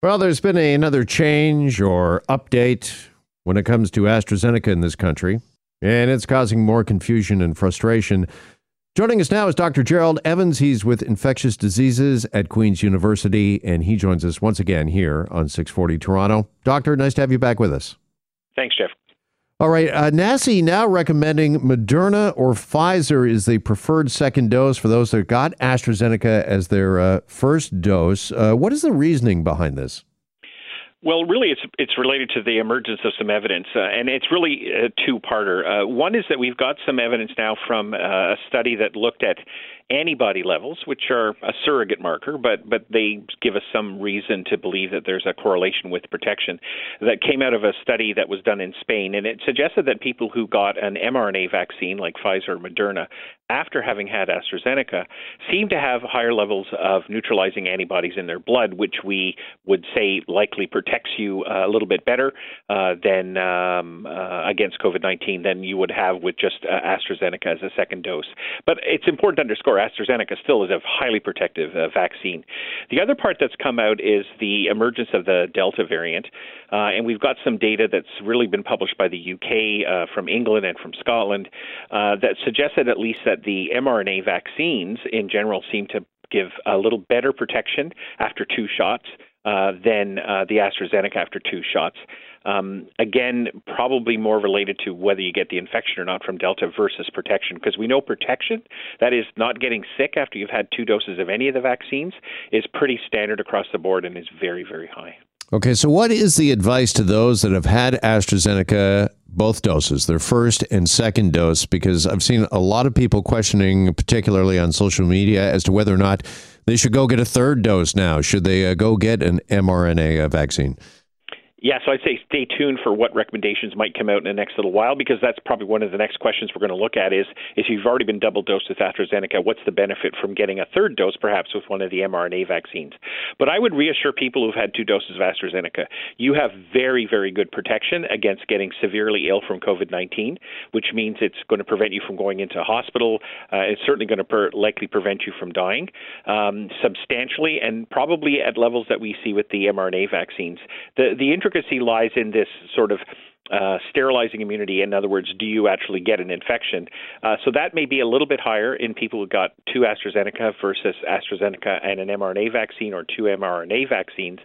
Well, there's been a, another change or update when it comes to AstraZeneca in this country, and it's causing more confusion and frustration. Joining us now is Dr. Gerald Evans. He's with infectious diseases at Queen's University, and he joins us once again here on 640 Toronto. Doctor, nice to have you back with us. Thanks, Jeff. All right. Uh, now recommending Moderna or Pfizer is the preferred second dose for those that got AstraZeneca as their uh, first dose. Uh, what is the reasoning behind this? Well, really, it's it's related to the emergence of some evidence, uh, and it's really a two-parter. Uh, one is that we've got some evidence now from uh, a study that looked at antibody levels, which are a surrogate marker, but but they give us some reason to believe that there's a correlation with protection. That came out of a study that was done in Spain, and it suggested that people who got an mRNA vaccine like Pfizer or Moderna after having had AstraZeneca seem to have higher levels of neutralizing antibodies in their blood, which we would say likely protects you a little bit better uh, than um, uh, against COVID-19 than you would have with just uh, AstraZeneca as a second dose. But it's important to underscore AstraZeneca still is a highly protective uh, vaccine. The other part that's come out is the emergence of the Delta variant, uh, and we've got some data that's really been published by the UK, uh, from England, and from Scotland uh, that suggested at least that the mRNA vaccines in general seem to give a little better protection after two shots uh, than uh, the AstraZeneca after two shots. Um, again, probably more related to whether you get the infection or not from Delta versus protection, because we know protection, that is not getting sick after you've had two doses of any of the vaccines, is pretty standard across the board and is very, very high. Okay, so what is the advice to those that have had AstraZeneca, both doses, their first and second dose? Because I've seen a lot of people questioning, particularly on social media, as to whether or not they should go get a third dose now. Should they uh, go get an mRNA uh, vaccine? Yeah, so I'd say stay tuned for what recommendations might come out in the next little while because that's probably one of the next questions we're going to look at is if you've already been double dosed with AstraZeneca, what's the benefit from getting a third dose perhaps with one of the mRNA vaccines? But I would reassure people who've had two doses of AstraZeneca, you have very, very good protection against getting severely ill from COVID 19, which means it's going to prevent you from going into hospital. Uh, it's certainly going to per- likely prevent you from dying um, substantially and probably at levels that we see with the mRNA vaccines. The, the intricacy lies in this sort of uh, sterilizing immunity. In other words, do you actually get an infection? Uh, so that may be a little bit higher in people who got two AstraZeneca versus AstraZeneca and an mRNA vaccine or two mRNA vaccines.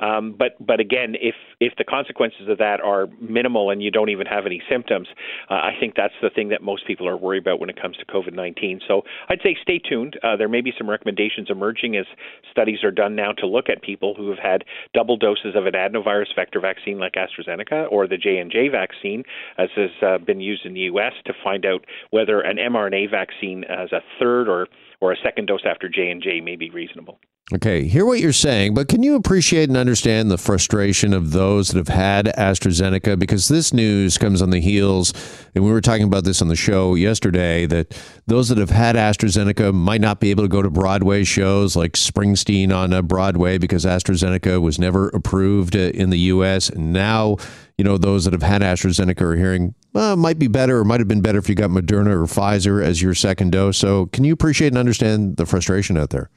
Um, but but again, if if the consequences of that are minimal and you don't even have any symptoms, uh, I think that's the thing that most people are worried about when it comes to COVID-19. So I'd say stay tuned. Uh, there may be some recommendations emerging as studies are done now to look at people who have had double doses of an adenovirus vector vaccine like AstraZeneca or the J J&J vaccine, as has uh, been used in the U.S., to find out whether an mRNA vaccine as a third or or a second dose after J&J may be reasonable. Okay, hear what you're saying, but can you appreciate and understand the frustration of those that have had AstraZeneca? Because this news comes on the heels, and we were talking about this on the show yesterday, that those that have had AstraZeneca might not be able to go to Broadway shows like Springsteen on a Broadway because AstraZeneca was never approved uh, in the U.S. Now you know, those that have had AstraZeneca are hearing, well, might be better or might have been better if you got Moderna or Pfizer as your second dose. So, can you appreciate and understand the frustration out there?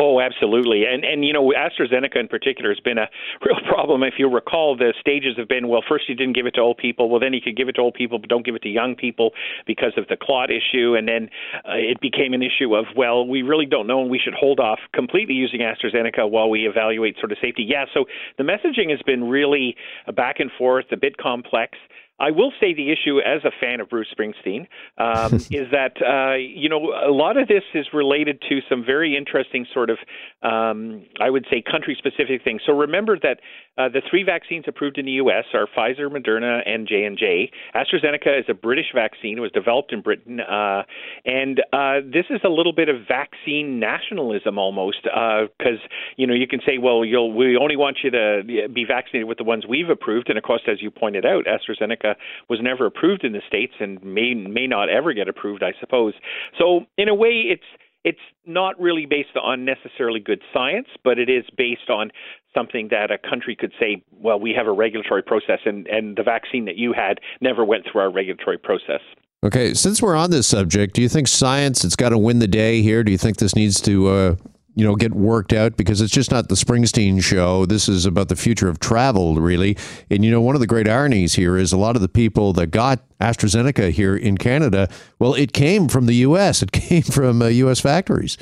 Oh, absolutely. And and you know, AstraZeneca in particular has been a real problem. If you recall, the stages have been well, first you didn't give it to old people, well then you could give it to old people, but don't give it to young people because of the clot issue, and then uh, it became an issue of well, we really don't know, and we should hold off completely using AstraZeneca while we evaluate sort of safety. Yeah, so the messaging has been really back and forth, a bit complex. I will say the issue, as a fan of Bruce Springsteen, um, is that uh, you know a lot of this is related to some very interesting sort of, um, I would say, country-specific things. So remember that uh, the three vaccines approved in the U.S. are Pfizer, Moderna, and J and J. AstraZeneca is a British vaccine; it was developed in Britain, uh, and uh, this is a little bit of vaccine nationalism almost, because uh, you know you can say, well, you'll we only want you to be vaccinated with the ones we've approved, and of course, as you pointed out, AstraZeneca America was never approved in the states and may may not ever get approved, I suppose. So in a way, it's it's not really based on necessarily good science, but it is based on something that a country could say, well, we have a regulatory process, and, and the vaccine that you had never went through our regulatory process. Okay, since we're on this subject, do you think science it's got to win the day here? Do you think this needs to uh, you know get worked out because it's just not the Springsteen show. This is about the future of travel, really. And you know, one of the great ironies here is a lot of the people that got AstraZeneca here in Canada, well, it came from the U.S. It came from uh, U.S. factories.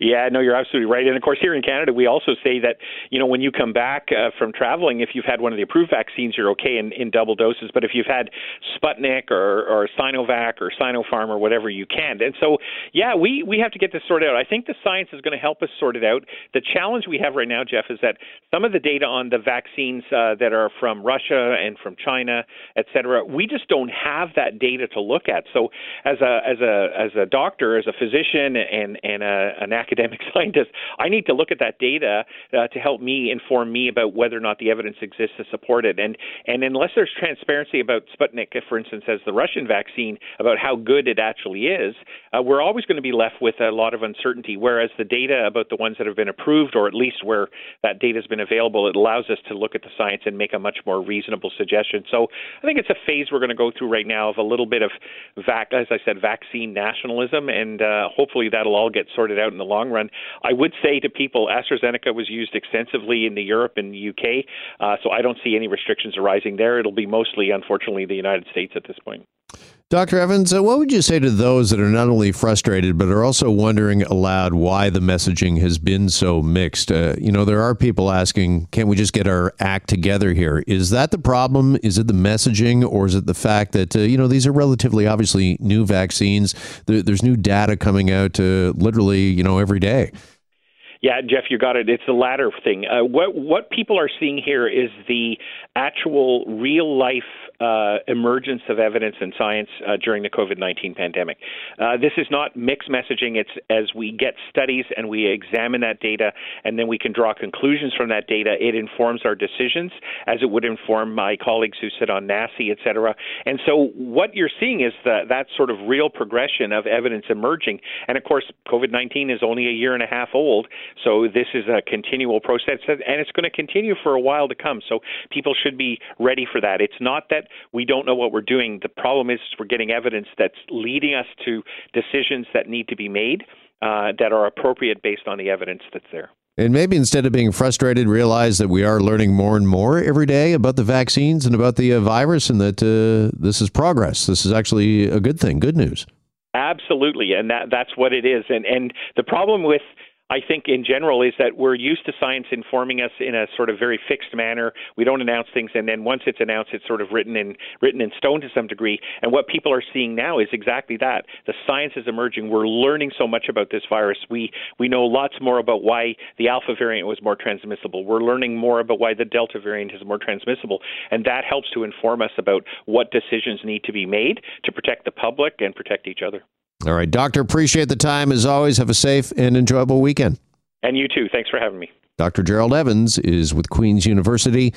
Yeah, no, you're absolutely right. And of course, here in Canada, we also say that you know when you come back uh, from traveling, if you've had one of the approved vaccines, you're okay in, in double doses. But if you've had Sputnik or, or Sinovac or Sinopharm or whatever, you can't. And so, yeah, we we have to get this sorted out. I think the science is going to help us sort it out. The challenge we have right now, Jeff, is that some of the data on the vaccines uh, that are from Russia and from China, et cetera, we just don't have that data to look at. So, as a as a as a doctor, as a physician, and and a, an scientist, I need to look at that data uh, to help me inform me about whether or not the evidence exists to support it. And and unless there's transparency about Sputnik, for instance, as the Russian vaccine, about how good it actually is, uh, we're always going to be left with a lot of uncertainty. Whereas the data about the ones that have been approved, or at least where that data has been available, it allows us to look at the science and make a much more reasonable suggestion. So I think it's a phase we're going to go through right now of a little bit of, vac- as I said, vaccine nationalism, and uh, hopefully that'll all get sorted out in the long run. I would say to people, AstraZeneca was used extensively in the Europe and UK, uh, so I don't see any restrictions arising there. It'll be mostly, unfortunately, the United States at this point. Dr. Evans, uh, what would you say to those that are not only frustrated, but are also wondering aloud why the messaging has been so mixed? Uh, you know, there are people asking, can't we just get our act together here? Is that the problem? Is it the messaging, or is it the fact that, uh, you know, these are relatively obviously new vaccines? There, there's new data coming out uh, literally, you know, every day. Yeah, Jeff, you got it. It's the latter thing. Uh, what what people are seeing here is the actual real life uh, emergence of evidence and science uh, during the COVID 19 pandemic. Uh, this is not mixed messaging. It's as we get studies and we examine that data, and then we can draw conclusions from that data, it informs our decisions as it would inform my colleagues who sit on NACI, et cetera. And so what you're seeing is the, that sort of real progression of evidence emerging. And of course, COVID 19 is only a year and a half old, so this is a continual process, and it's going to continue for a while to come. So people should be ready for that. It's not that we don't know what we're doing. The problem is we're getting evidence that's leading us to decisions that need to be made uh, that are appropriate based on the evidence that's there. And maybe instead of being frustrated, realize that we are learning more and more every day about the vaccines and about the uh, virus, and that uh, this is progress. This is actually a good thing, good news. Absolutely, and that that's what it is. And and the problem with I think in general is that we're used to science informing us in a sort of very fixed manner. We don't announce things, and then once it's announced, it's sort of written in written in stone to some degree. And what people are seeing now is exactly that. The science is emerging. We're learning so much about this virus. We we know lots more about why the alpha variant was more transmissible. We're learning more about why the delta variant is more transmissible, and that helps to inform us about what decisions need to be made to protect the public and protect each other. All right, Doctor, appreciate the time as always. Have a safe and enjoyable weekend. And you too. Thanks for having me. Dr. Gerald Evans is with Queen's University.